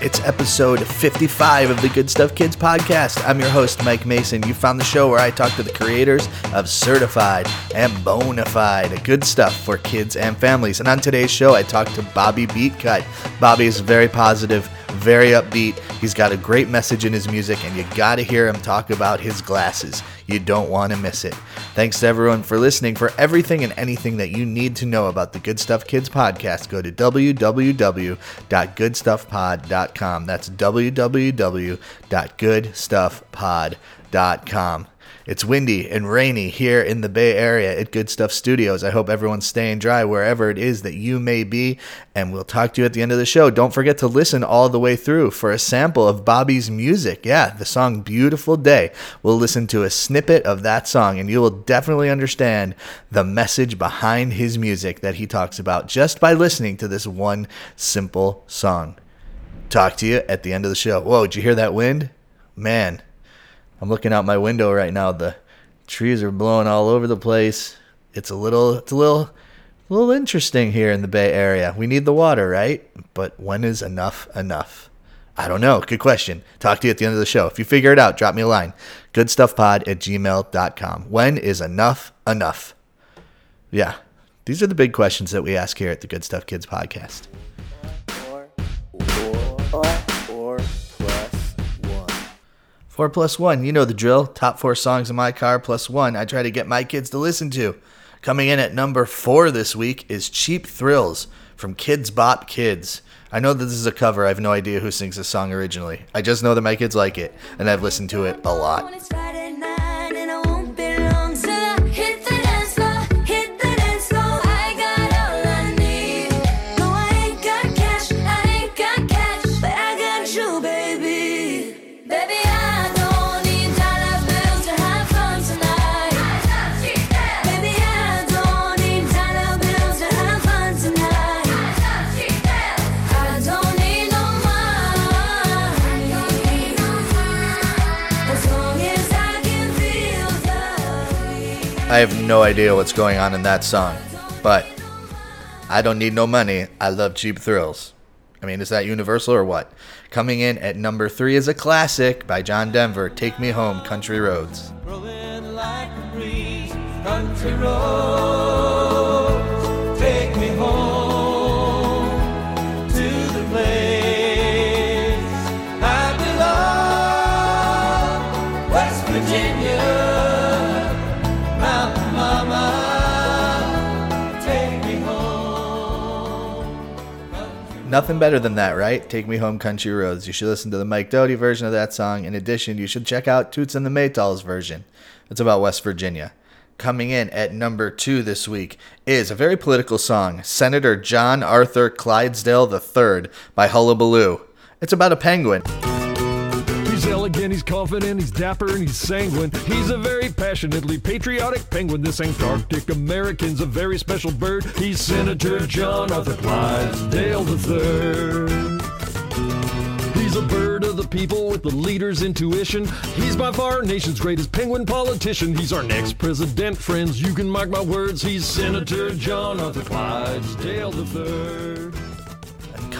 It's episode 55 of the Good Stuff Kids podcast. I'm your host, Mike Mason. You found the show where I talk to the creators of Certified and Bonafide, good stuff for kids and families. And on today's show, I talk to Bobby Beetcut. Bobby is very positive, very upbeat. He's got a great message in his music, and you got to hear him talk about his glasses. You don't want to miss it. Thanks to everyone for listening. For everything and anything that you need to know about the Good Stuff Kids podcast, go to www.goodstuffpod.com. That's www.goodstuffpod.com. It's windy and rainy here in the Bay Area at Good Stuff Studios. I hope everyone's staying dry wherever it is that you may be, and we'll talk to you at the end of the show. Don't forget to listen all the way through for a sample of Bobby's music. Yeah, the song Beautiful Day. We'll listen to a snippet of that song, and you will definitely understand the message behind his music that he talks about just by listening to this one simple song. Talk to you at the end of the show. Whoa, did you hear that wind? Man. I'm looking out my window right now. The trees are blowing all over the place. It's a little it's a little a little interesting here in the Bay Area. We need the water, right? But when is enough enough? I don't know. Good question. Talk to you at the end of the show. If you figure it out, drop me a line. Goodstuffpod at gmail.com. When is enough enough? Yeah. These are the big questions that we ask here at the Good Stuff Kids podcast. Four plus one, you know the drill. Top four songs in my car plus one I try to get my kids to listen to. Coming in at number four this week is Cheap Thrills from Kidz Bop Kids. I know that this is a cover. I have no idea who sings this song originally. I just know that my kids like it, and I've listened to it a lot. I have no idea what's going on in that song, but I don't need no money. I love Cheap Thrills. I mean, is that universal or what? Coming in at number three is a classic by John Denver, Take Me Home, Country Roads. Nothing better than that, right? Take Me Home Country Roads. You should listen to the Mike Doty version of that song. In addition, you should check out Toots and the Maytals version. It's about West Virginia. Coming in at number two this week is a very political song, Senator John Arthur Clydesdale III by Hullabaloo. It's about a penguin. He's elegant, he's confident, he's dapper, and he's sanguine. He's a very passionately patriotic penguin. This Antarctic American's a very special bird. He's Senator John Arthur Clydesdale III. He's a bird of the people with the leader's intuition. He's by far our nation's greatest penguin politician. He's our next president, friends. You can mark my words. He's Senator John Arthur Clydesdale III.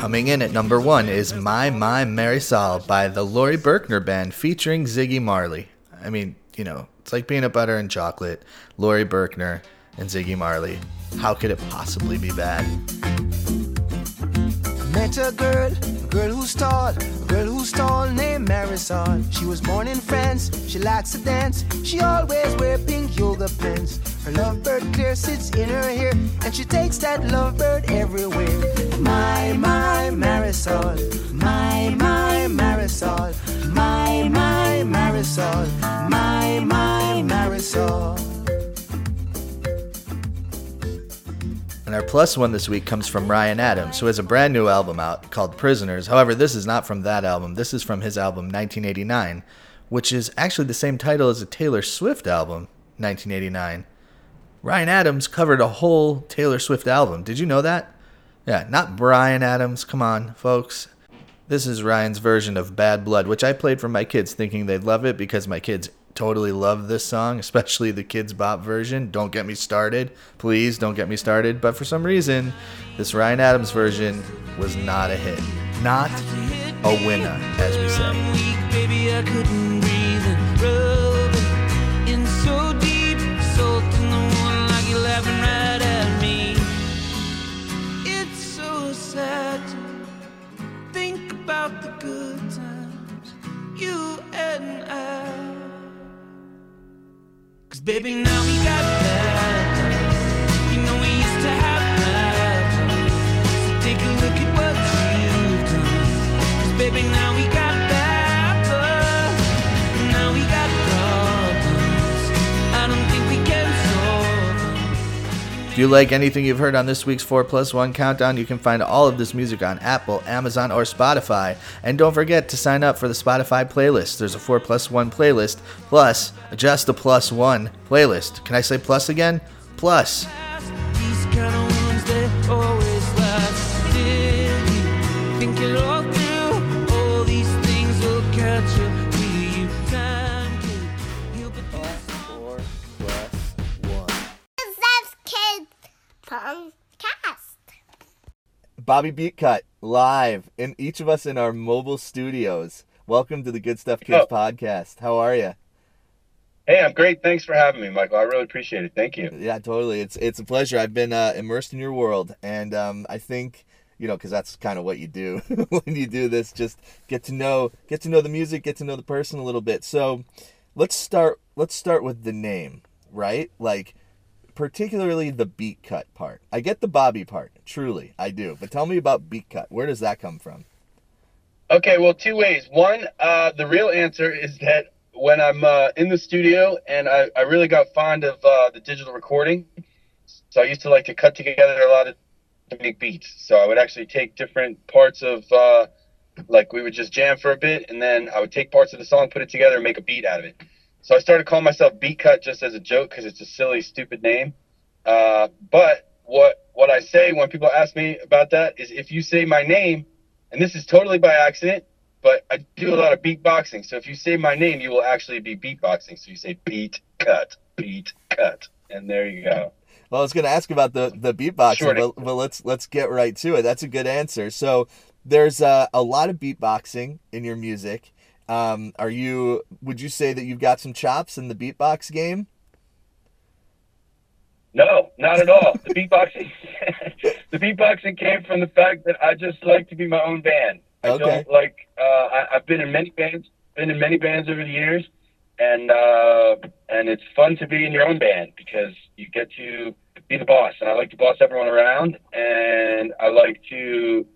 Coming in at number one is My My Marisol by the Laurie Berkner Band featuring Ziggy Marley. I mean, you know, it's like peanut butter and chocolate, Laurie Berkner and Ziggy Marley. How could it possibly be bad? Met a girl, girl who's tall, girl who's tall named Marisol. She was born in France, she likes to dance. She always wear pink yoga pants. Her lovebird clear sits in her hair, and she takes that lovebird everywhere. My, my Marisol, my, my Marisol, my, my Marisol, my, my Marisol. And our plus one this week comes from Ryan Adams, who has a brand new album out called Prisoners. However, this is not from that album. This is from his album 1989, which is actually the same title as a Taylor Swift album, 1989. Ryan Adams covered a whole Taylor Swift album. Did you know that? Yeah, not Brian Adams. Come on, folks. This is Ryan's version of Bad Blood, which I played for my kids thinking they'd love it because my kids totally love this song, especially the Kidz Bop version. Don't get me started. Please don't get me started. But for some reason, this Ryan Adams version was not a hit. Not a winner, as we say. Sad think about the good times you and I. Cause baby, now we got bad. You know we used to have times. So take a look at what you've done. Cause baby, now If you like anything you've heard on this week's 4 Plus 1 Countdown, you can find all of this music on Apple, Amazon, or Spotify. And don't forget to sign up for the Spotify playlist. There's a 4 Plus 1 playlist, plus just a plus 1 playlist. Can I say plus again? Plus. Bobby Beetcut live in each of us in our mobile studios. Welcome to the Good Stuff Kids Oh. podcast. How are you? Hey, I'm great. Thanks for having me, Michael. I really appreciate it. Thank you. Yeah, totally. It's it's a pleasure. I've been uh, immersed in your world, and um, I think you know because that's kind of what you do when you do this. Just get to know get to know the music, get to know the person a little bit. So let's start let's start with the name, right? Like particularly the beat cut part. I get the Bobby part, truly, I do. But tell me about beat cut. Where does that come from? Okay, well, two ways. One, uh, the real answer is that when I'm uh, in the studio and I, I really got fond of uh, the digital recording, so I used to like to cut together a lot of make beats. So I would actually take different parts of, uh, like we would just jam for a bit, and then I would take parts of the song, put it together, and make a beat out of it. So I started calling myself Beetcut just as a joke because it's a silly, stupid name. Uh, but what what I say when people ask me about that is if you say my name, and this is totally by accident, but I do a lot of beatboxing. So if you say my name, you will actually be beatboxing. So you say beat cut, beat cut, and there you go. Well, I was going to ask about the the beatboxing, Sure. but, but let's let's get right to it. That's a good answer. So there's uh, a lot of beatboxing in your music. Um, are you? Would you say that you've got some chops in the beatbox game? No, not at all. The beatboxing, the beatboxing came from the fact that I just like to be my own band. I Okay. don't like. Uh, I, I've been in many bands, been in many bands over the years, and uh, and it's fun to be in your own band because you get to be the boss. And I like to boss everyone around, and I like to,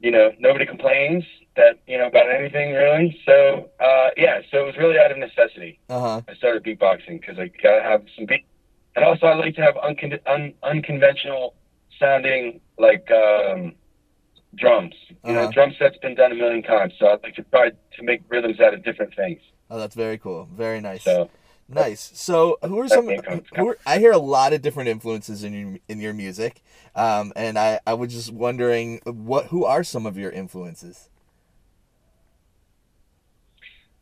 you know, nobody complains that you know about anything really. So uh, yeah, so it was really out of necessity. Uh huh. I started beatboxing because I gotta have some beat, and also I like to have uncon- un- unconventional sounding like um, drums. You know, Uh-huh. drum sets have been done a million times, so I'd like to try to make rhythms out of different things. Oh, that's very cool. Very nice. So Nice. So, who are some? Who are, I hear a lot of different influences in your in your music, um, and I I was just wondering what who are some of your influences?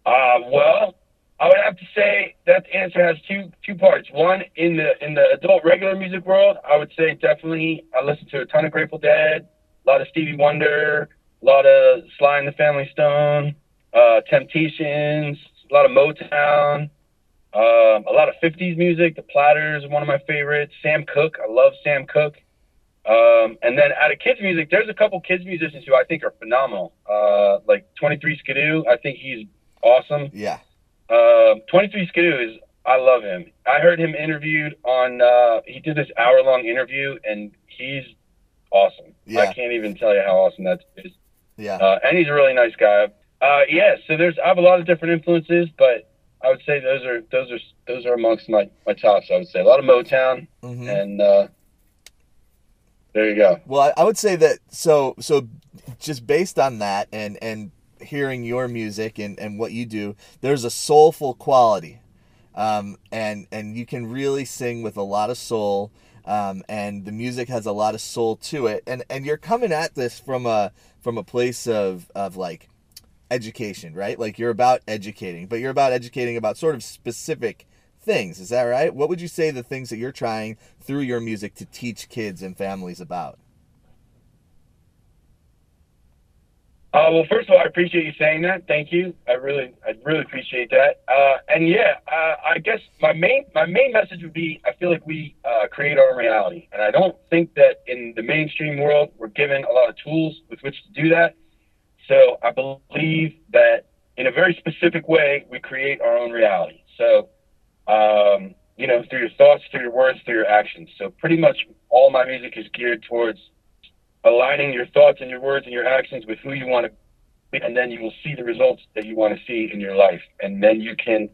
Uh, well, I would have to say that the answer has two two parts. One, in the in the adult regular music world, I would say definitely I listen to a ton of Grateful Dead, a lot of Stevie Wonder, a lot of Sly and the Family Stone, uh, Temptations, a lot of Motown, um, a lot of '50s music. The Platters one of my favorites. Sam Cooke, I love Sam Cooke. Um, and then out of kids music, there's a couple kids musicians who I think are phenomenal. Uh, like 23 Skidoo, I think he's awesome. Yeah. Um, 23 Skidoo is, I love him. I heard him interviewed on, uh, he did this hour long interview and he's awesome. Yeah. I can't even tell you how awesome that is. Yeah. Uh, and he's a really nice guy. Uh, yeah, so there's, I have a lot of different influences, but I would say those are, those are, those are amongst my, my tops. I would say a lot of Motown Mhm. and, uh, there you go. Well, I, I would say that so so just based on that and and hearing your music and and what you do, there's a soulful quality, um, and and you can really sing with a lot of soul, um, and the music has a lot of soul to it, and and you're coming at this from a from a place of of like education, right? Like you're about educating, but you're about educating about sort of specific things. Is that right? What would you say the things that you're trying through your music to teach kids and families about? Uh, well, first of all, I appreciate you saying that. Thank you. I really, I really appreciate that. Uh, and yeah, uh, I guess my main, my main message would be, I feel like we uh, create our own reality, and I don't think that in the mainstream world we're given a lot of tools with which to do that. So I believe that in a very specific way, we create our own reality. So, um, you know, through your thoughts, through your words, through your actions. So pretty much all my music is geared towards aligning your thoughts and your words and your actions with who you want to be, and then you will see the results that you want to see in your life. And then you can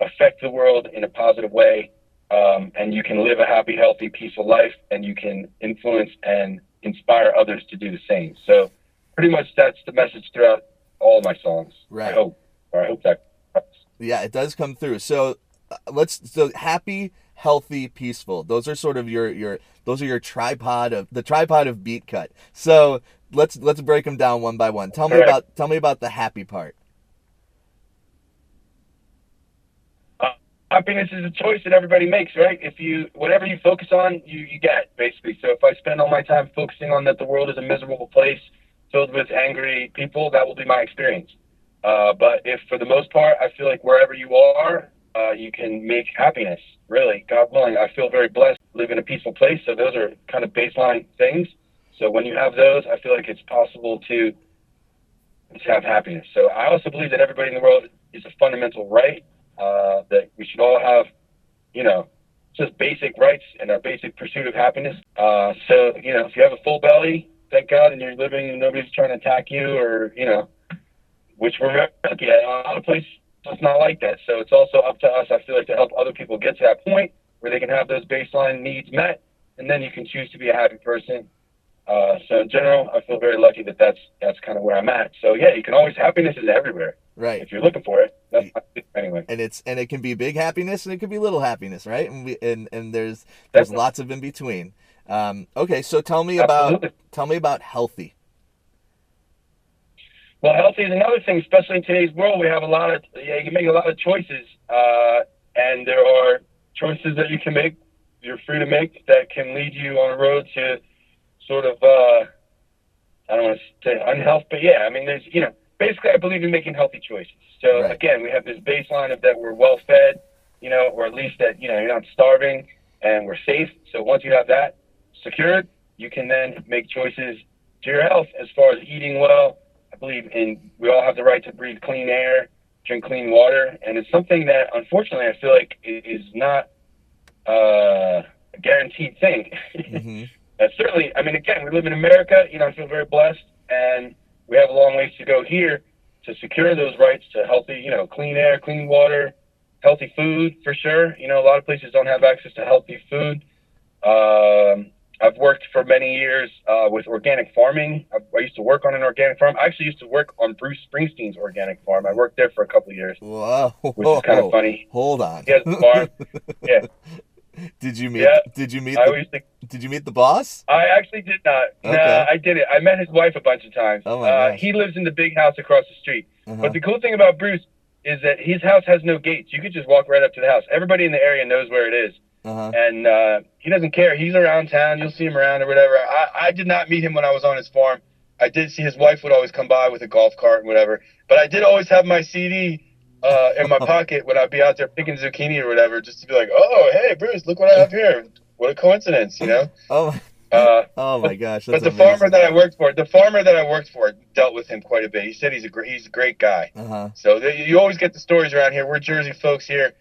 affect the world in a positive way, um, and you can live a happy, healthy, peaceful life, and you can influence and inspire others to do the same. So, pretty much that's the message throughout all my songs. Right. I hope, or I hope that. Yeah, it does come through. So uh, let's so happy, healthy, peaceful. Those are sort of your your those are your tripod of the tripod of beat cut. So let's let's break them down one by one. Tell me about tell me about the happy part. Uh, happiness is a choice that everybody makes, right? If you whatever you focus on, you you get basically. So if I spend all my time focusing on that the world is a miserable place filled with angry people, that will be my experience. Uh, but if for the most part, I feel like wherever you are, uh, you can make happiness. Really, God willing, I feel very blessed. to Live in a peaceful place, so those are kind of baseline things. So when you have those, I feel like it's possible to have happiness. So I also believe that everybody in the world is a fundamental right uh, that we should all have, you know, just basic rights and our basic pursuit of happiness. Uh, so, you know, if you have a full belly, thank God, and you're living and nobody's trying to attack you or, you know, which we're lucky at. A lot of places, it's not like that. So it's also up to us, I feel like, to help other people get to that point where they can have those baseline needs met, and then you can choose to be a happy person. Uh, so in general, I feel very lucky that that's that's kind of where I'm at. So yeah, you can always happiness is everywhere Right. if you're looking for it. That's my, anyway. and it's and it can be big happiness and it can be little happiness, right? And we and and there's there's Definitely. lots of in between. Um, okay, so tell me about Absolutely. tell me about healthy. Well, healthy is another thing, especially in today's world. We have a lot of yeah, you can make a lot of choices, uh, and there are choices that you can make. You're free to make that can lead you on a road to sort of uh, I don't want to say unhealth, but yeah, I mean, there's you know, basically, I believe in making healthy choices. So Right. again, we have this baseline of that we're well fed, you know, or at least that you know you're not starving and we're safe. So once you have that secured, you can then make choices to your health as far as eating well. I believe in we all have the right to breathe clean air, drink clean water, and it's something that unfortunately I feel like is not uh, a guaranteed thing. hmm Uh, certainly, I mean, again, we live in America. You know, I feel very blessed, and we have a long ways to go here to secure those rights to healthy, you know, clean air, clean water, healthy food for sure. You know, a lot of places don't have access to healthy food. Um, I've worked for many years uh, with organic farming. I, I used to work on an organic farm. I actually used to work on Bruce Springsteen's organic farm. I worked there for a couple of years, Whoa. which is kind of funny. Hold on. He has a farm. Yeah, did you meet Yeah. did you meet I the, to did you meet the boss? I actually did not. Okay. Nah, I did it. I met his wife a bunch of times. Oh my uh, gosh. he lives in the big house across the street. Uh-huh. But the cool thing about Bruce is that his house has no gates. You could just walk right up to the house. Everybody in the area knows where it is, Uh-huh. and uh, he doesn't care. He's around town. You'll see him around or whatever. I, I did not meet him when I was on his farm. I did see his wife would always come by with a golf cart and whatever. But I did always have my CD uh, in my pocket when I'd be out there picking zucchini or whatever, just to be like, "Oh, hey, Bruce, look what I have here. What a coincidence, you know." Oh, Uh, oh my gosh, but the amazing. farmer that I worked for, the farmer that I worked for, dealt with him quite a bit. He said he's a great, he's a great guy. Uh-huh. So the, you always get the stories around here. We're Jersey folks here,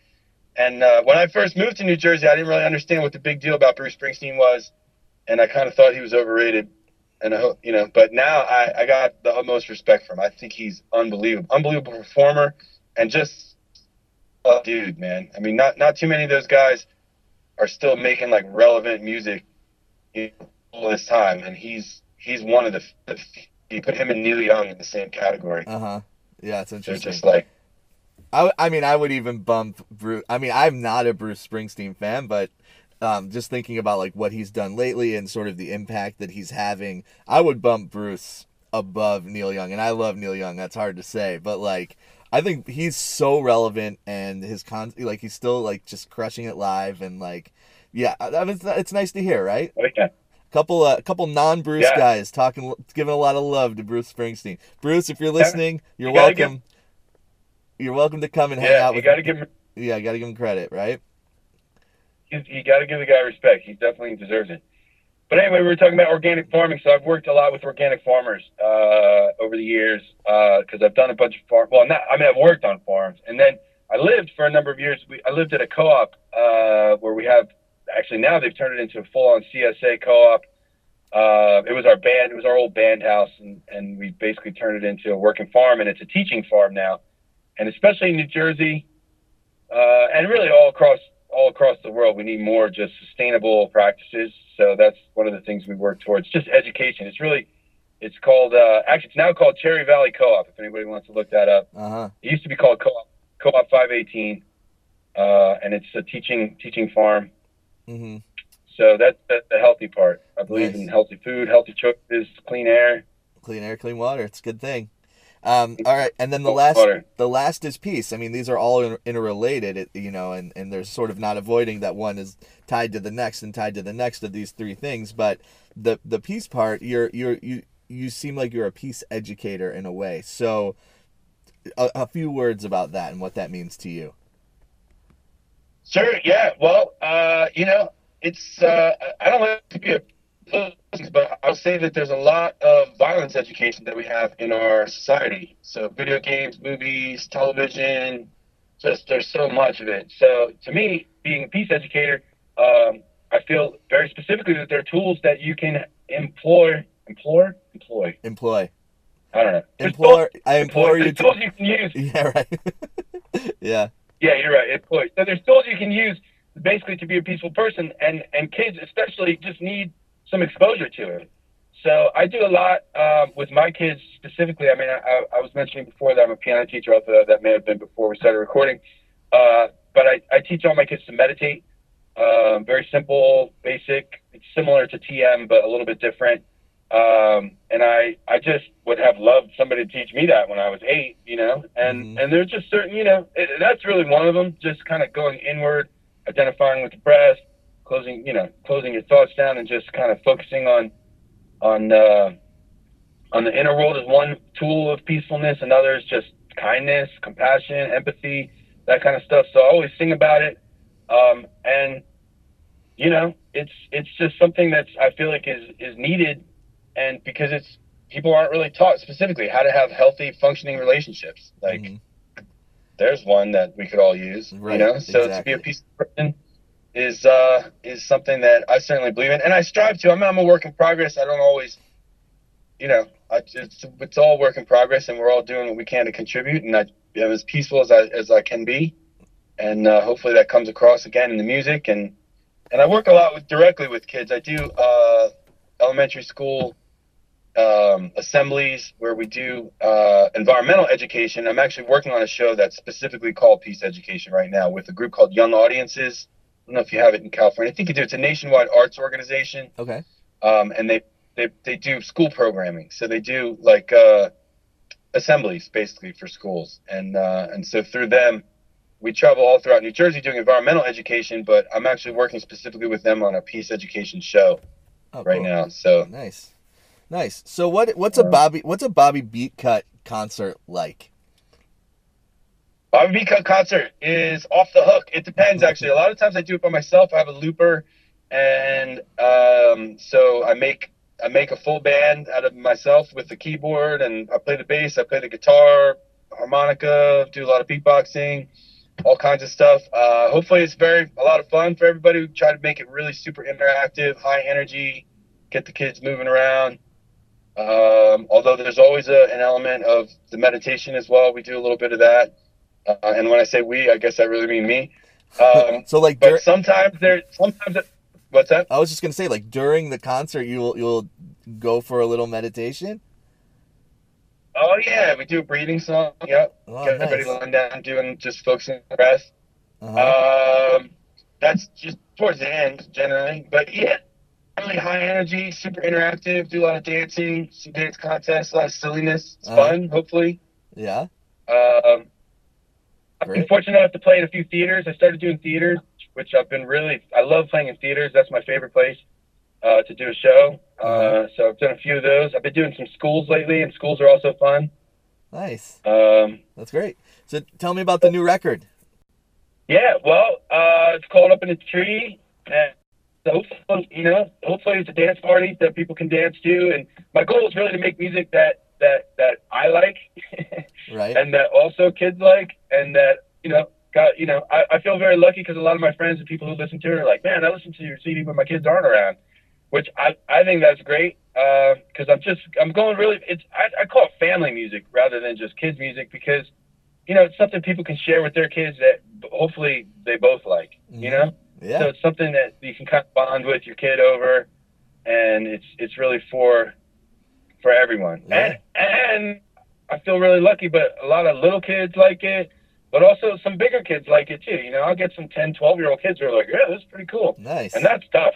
and uh, when I first moved to New Jersey, I didn't really understand what the big deal about Bruce Springsteen was, and I kind of thought he was overrated. And I hope you know, but now I, I got the utmost respect for him. I think he's unbelievable, unbelievable performer, and just a dude, man. I mean, not not too many of those guys are still making like relevant music you know, all this time, and he's he's one of the. the you put him and Neil Young in the same category. Uh-huh. Yeah, it's They're interesting. just like I, I mean, I would even bump Bruce. I mean, I'm not a Bruce Springsteen fan, but um, just thinking about like what he's done lately and sort of the impact that he's having, I would bump Bruce above Neil Young, and I love Neil Young. That's hard to say, but like I think he's so relevant, and his con like he's still like just crushing it live, and like yeah, I mean, it's, it's nice to hear, right? Oh, yeah. Couple uh, couple non Bruce Yeah. guys talking, giving a lot of love to Bruce Springsteen. Bruce, if you're listening, you're welcome. You're welcome to come and hang Yeah, out you with. got to give him. yeah, you got to give him credit, right? You, you got to give the guy respect. He definitely deserves it. But anyway, we were talking about organic farming. So I've worked a lot with organic farmers uh, over the years because I've done a bunch of farm. Well, not. I mean, I've worked on farms, and then I lived for a number of years. We, I lived at a co-op uh, where we have actually now they've turned it into a full-on CSA co-op. Uh, it was our band. It was our old band house, and, and we basically turned it into a working farm, and it's a teaching farm now. And especially in New Jersey, uh, and really all across all across the world, we need more just sustainable practices. So that's one of the things we work towards. Just education. It's really, it's called uh, actually it's now called Cherry Valley Co-op. If anybody wants to look that up, Uh huh. it used to be called Co-op Co-op 518, uh, and it's a teaching teaching farm. hmm So that's the, the healthy part. I believe Nice. in healthy food, healthy choices, clean air. Clean air, clean water. It's a good thing. Um, all right, and then the last, the last is peace. I mean, these are all in- interrelated, you know, and and there's sort of not avoiding that one is tied to the next and tied to the next of these three things. But the the peace part, you're you're you you seem like you're a peace educator in a way. So, a, a few words about that and what that means to you. Sure. Yeah. Well, uh, you know, it's uh, I don't like to be a but I'll say that there's a lot of violence education that we have in our society. So video games, movies, television, just there's so much of it. So to me, being a peace educator, um, I feel very specifically that there are tools that you can employ, employ, employ. Employ, I don't know. Implore, tools- I implore you to. tools you can use Yeah, right. yeah. Yeah, you're right. Employ. So there's tools you can use basically to be a peaceful person, and and kids especially just need some exposure to it. So I do a lot um, with my kids specifically. I mean, I, I was mentioning before that I'm a piano teacher, although that may have been before we started recording. Uh, but I, I teach all my kids to meditate. Um, very simple, basic. It's similar to TM, but a little bit different. Um, and I, I just would have loved somebody to teach me that when I was eight, you know. And Mhm. and there's just certain, you know, it, that's really one of them. Just kind of going inward, identifying with the breath, closing, you know, closing your thoughts down, and just kind of focusing on on uh, on the inner world is one tool of peacefulness. Another is just kindness, compassion, empathy, that kind of stuff. So I always sing about it, um, and you know, it's it's just something that's I feel like is is needed, and because it's people aren't really taught specifically how to have healthy, functioning relationships. Like Mhm. there's one that we could all use, Right, you know. So to exactly. be a peaceful person is uh is something that I certainly believe in, and I strive to. I'm, I'm a work in progress. I don't always, you know, I, it's it's all work in progress, and we're all doing what we can to contribute, and I am as peaceful as I as I can be, and uh, hopefully that comes across again in the music, and and I work a lot with directly with kids. I do uh, elementary school um, assemblies where we do uh, environmental education. I'm actually working on a show that's specifically called Peace Education right now with a group called Young Audiences. I don't know if you have it in California. I think you do. It's a nationwide arts organization, Okay. um, and they, they they do school programming. So they do like uh, assemblies basically for schools, and uh, and so through them. We travel all throughout New Jersey doing environmental education, but I'm actually working specifically with them on a peace education show Oh, right cool. now. So Nice, nice. So what? What's a Bobby? What's a Bobby Beetcut concert like? Cut concert is off the hook. It depends actually. A lot of times I do it by myself. I have a looper, and um, so I make I make a full band out of myself with the keyboard, and I play the bass, I play the guitar, harmonica, do a lot of beatboxing, all kinds of stuff. Uh, hopefully, it's very a lot of fun for everybody. We try to make it really super interactive, high energy, get the kids moving around. Um, although there's always a, an element of the meditation as well. We do a little bit of that. Uh, and when I say we, I guess I really mean me. Um, So like, dur- but sometimes there, sometimes, it, what's that? I was just gonna say, like during the concert, you'll you'll go for a little meditation. Oh yeah, we do a breathing song. Yep. Oh, Get everybody nice. lying down, doing just focusing on the breath. Uh-huh. Um, that's just towards the end generally. But yeah, really high energy, super interactive. Do a lot of dancing, some dance contests, a lot of silliness. It's Uh-huh. fun, hopefully. Yeah. Um, I've been fortunate enough to play in a few theaters. I started doing theaters, which I've been really. I love playing in theaters. That's my favorite place uh, to do a show. Uh, so I've done a few of those. I've been doing some schools lately, and schools are also fun. Nice. Um, That's great. So tell me about the new record. Yeah, well, uh, it's called Up in a Tree, and so hopefully, you know, hopefully it's a dance party that people can dance to. And my goal is really to make music that that that I like, Right. and that also kids like, and that you know, got you know, I, I feel very lucky because a lot of my friends and people who listen to it are like, man, I listen to your CD when my kids aren't around, which I I think that's great uh, because I'm just I'm going really it's I, I call it family music rather than just kids music because you know it's something people can share with their kids that hopefully they both like, you know. Mm-hmm. yeah. So it's something that you can kind of bond with your kid over, and it's it's really for for everyone. Yeah. And and I feel really lucky, but a lot of little kids like it, but also some bigger kids like it too. You know, I'll get some 10, 12 year old kids who are like, yeah, this is pretty cool, nice. and that's tough.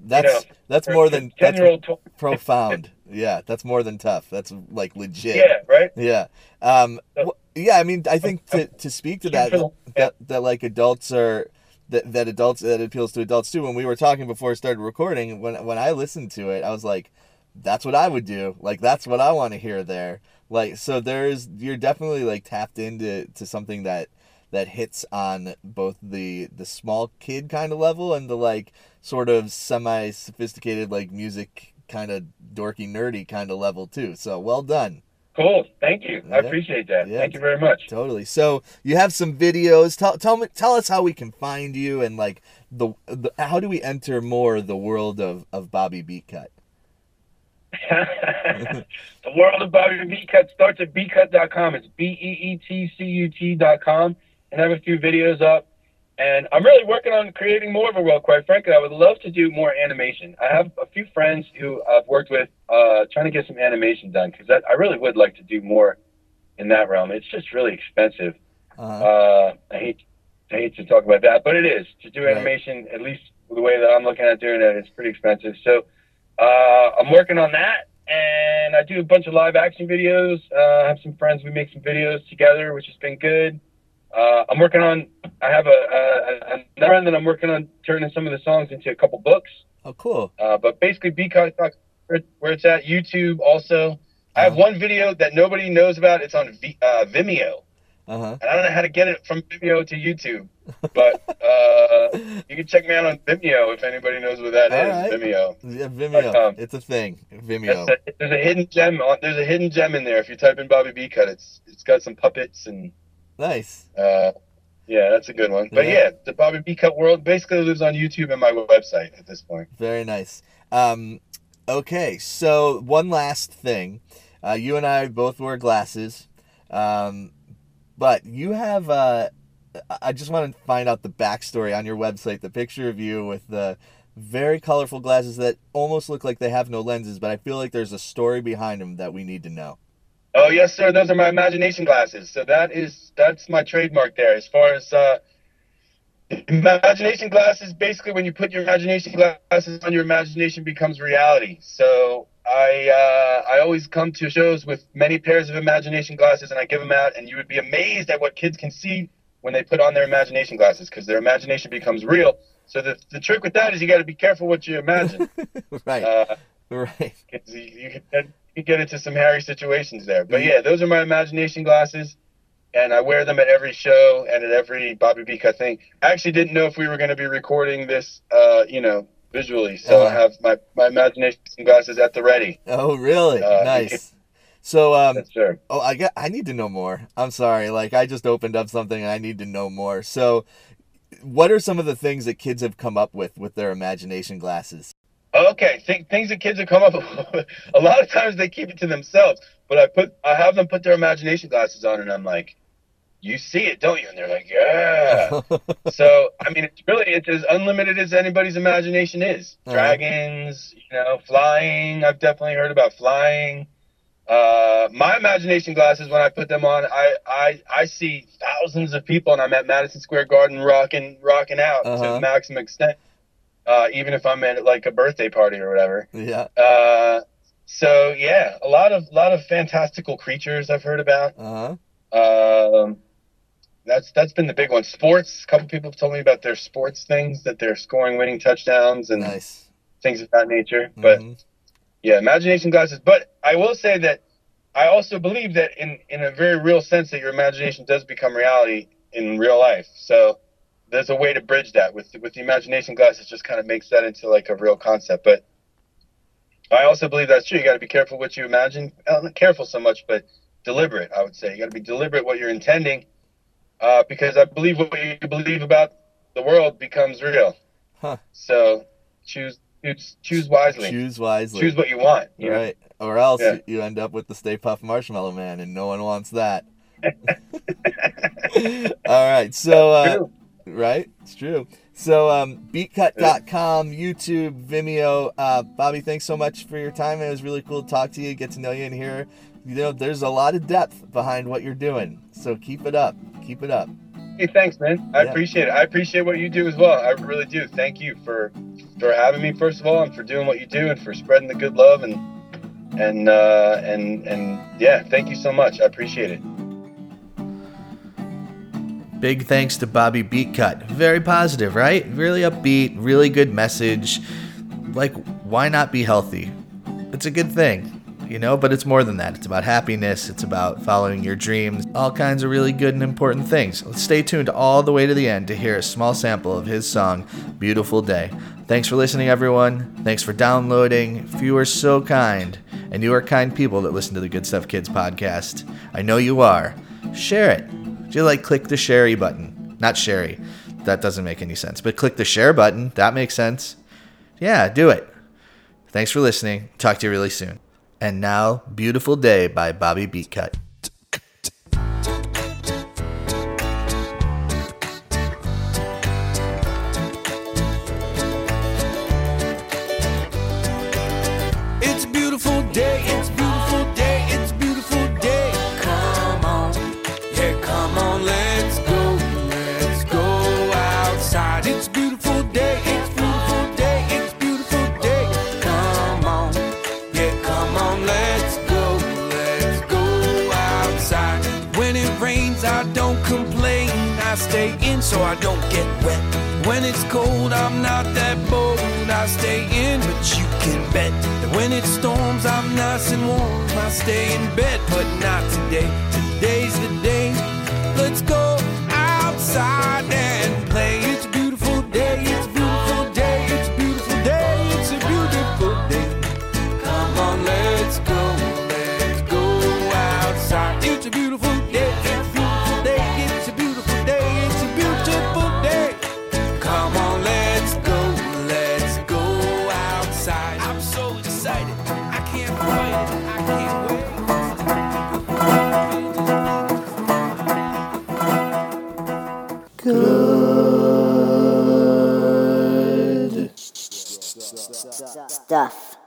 that's know, that's more than 10 that's year old, profound. Yeah, that's more than tough. That's like legit. yeah, right. Yeah. Um, So- yeah, I mean, I think to, to speak to that, that, that, that like adults are, that, that adults, that appeals to adults too. When we were talking before we started recording, when, when I listened to it, I was like, that's what I would do. Like, that's what I want to hear there. Like, so there's, you're definitely like tapped into, to something that, that hits on both the, the small kid kind of level and the like sort of semi sophisticated, like music kind of dorky, nerdy kind of level too. So well done. Cool. Thank you. Yeah. I appreciate that. Yeah. Thank you very much. Totally. So you have some videos. Tell tell me tell us how we can find you and like the, the how do we enter more the world of of Bobby Beetcut? The world of Bobby Beetcut starts at beetcut.com. It's B E E T C U T.com. And I have a few videos up. And I'm really working on creating more of a world, quite frankly. I would love to do more animation. I have a few friends who I've worked with uh, trying to get some animation done because I really would like to do more in that realm. It's just really expensive. Uh, Uh, I hate I hate to talk about that, but it is to do Right. animation. At least the way that I'm looking at doing it, it's pretty expensive. So uh, I'm working on that, and I do a bunch of live action videos. Uh, I have some friends. We make some videos together, which has been good. Uh, I'm working on. I have a, a, a another one that I'm working on turning some of the songs into a couple books. oh, cool. Uh, but basically, where, where it's at. YouTube also. I have Uh-huh. one video that nobody knows about. It's on v, uh, Vimeo Uh huh. and I don't know how to get it from Vimeo to YouTube, but uh, you can check me out on Vimeo if anybody knows what that is. All right. Vimeo. Yeah, Vimeo. Um, it's a thing. Vimeo. A, there's a hidden gem. On, there's a hidden gem in there. If you type in Bobby B cut, it's it's got some puppets and Nice. uh, yeah, that's a good one. But Yeah. yeah, the Bobby B cut world basically lives on YouTube and my website at this point. Very nice. Um, okay, so one last thing. Uh, you and I both wear glasses, um, but you have. Uh, I- just want to find out the backstory on your website. The picture of you with the very colorful glasses that almost look like they have no lenses, but I feel like there's a story behind them that we need to know. Oh yes, sir. Those are my imagination glasses. So that is that's my trademark there. As far as uh, imagination glasses, basically when you put your imagination glasses on, your imagination becomes reality. So I uh, I always come to shows with many pairs of imagination glasses, and I give them out, and you would be amazed at what kids can see when they put on their imagination glasses because their imagination becomes real. So the the trick with that is you got to be careful what you imagine. right, Uh, right. you, you, can get, you can get into some hairy situations there. But yeah, those are my imagination glasses, and I wear them at every show and at every Bobby B cut thing. I actually didn't know if we were going to be recording this, uh, you know, visually, so I Uh-huh. have my, my imagination glasses at the ready. Oh, really? Uh, nice. So, um, Yes. Oh, I got. I need to know more. I'm sorry. Like I just opened up something and I need to know more. So, what are some of the things that kids have come up with with their imagination glasses? Okay, th- things that kids have come up with. a lot of times they keep it to themselves, but I put I have them put their imagination glasses on, and I'm like, "You see it, don't you?" And they're like, "Yeah." so I mean, it's really it's as unlimited as anybody's imagination is. Uh-huh. Dragons, you know, flying. I've definitely heard about flying. Uh, my imagination glasses, when I put them on, I, I I see thousands of people, and I'm at Madison Square Garden rocking rocking out to Uh-huh. the maximum extent. uh, even if I'm at like a birthday party or whatever. Yeah. Uh, so yeah, a lot of lot of fantastical creatures I've heard about. Uh huh. Um, that's that's been the big one. Sports. A couple people have told me about their sports things that they're scoring winning touchdowns and Nice. things of that nature. But Mhm. yeah, imagination glasses. But I will say that I also believe that in in a very real sense that your imagination does become reality in real life. So there's a way to bridge that with with the imagination glasses. Just kind of makes that into like a real concept. But I also believe that's true. You got to be careful what you imagine. Not careful so much, but deliberate. I would say you got to be deliberate what you're intending, uh, because I believe what you believe about the world becomes real. Huh. So choose choose choose wisely. Choose wisely. Choose what you want. You know? Right. Or else Yeah. you- end up with the Stay Puft Marshmallow Man, and no one wants that. All right. So, uh, True. right? It's true. So, um, beetcut.com, YouTube, Vimeo. Uh, Bobby, thanks so much for your time. It was really cool to talk to you, get to know you, and hear. You know, there's a lot of depth behind what you're doing. So keep it up. Keep it up. Hey, thanks, man. I Yeah. appreciate it. I appreciate what you do as well. I really do. Thank you for for having me first of all, and for doing what you do, and for spreading the good love and and uh, and and yeah, thank you so much. I appreciate it. Big thanks to Bobby Beetcut. Very positive, right? Really upbeat, really good message. Like, why not be healthy? It's a good thing, you know, but it's more than that. It's about happiness, it's about following your dreams, all kinds of really good and important things. Let's stay tuned all the way to the end to hear a small sample of his song, Beautiful Day. Thanks for listening, everyone. Thanks for downloading. If you are so kind, and you are kind people that listen to the Good Stuff Kids podcast, I know you are, share it. Just like click the sherry button. Not sherry. That doesn't make any sense. But click the share button. That makes sense. Yeah, do it. Thanks for listening. Talk to you really soon. And now, Beautiful Day by Bobby Beetcut. I stay in so I don't get wet. When it's cold, I'm not that bold. I stay in, but you can bet that when it storms, I'm nice and warm. I stay in bed, but not today. Today's the day. Let's go outside and play. It's a beautiful day. stuff.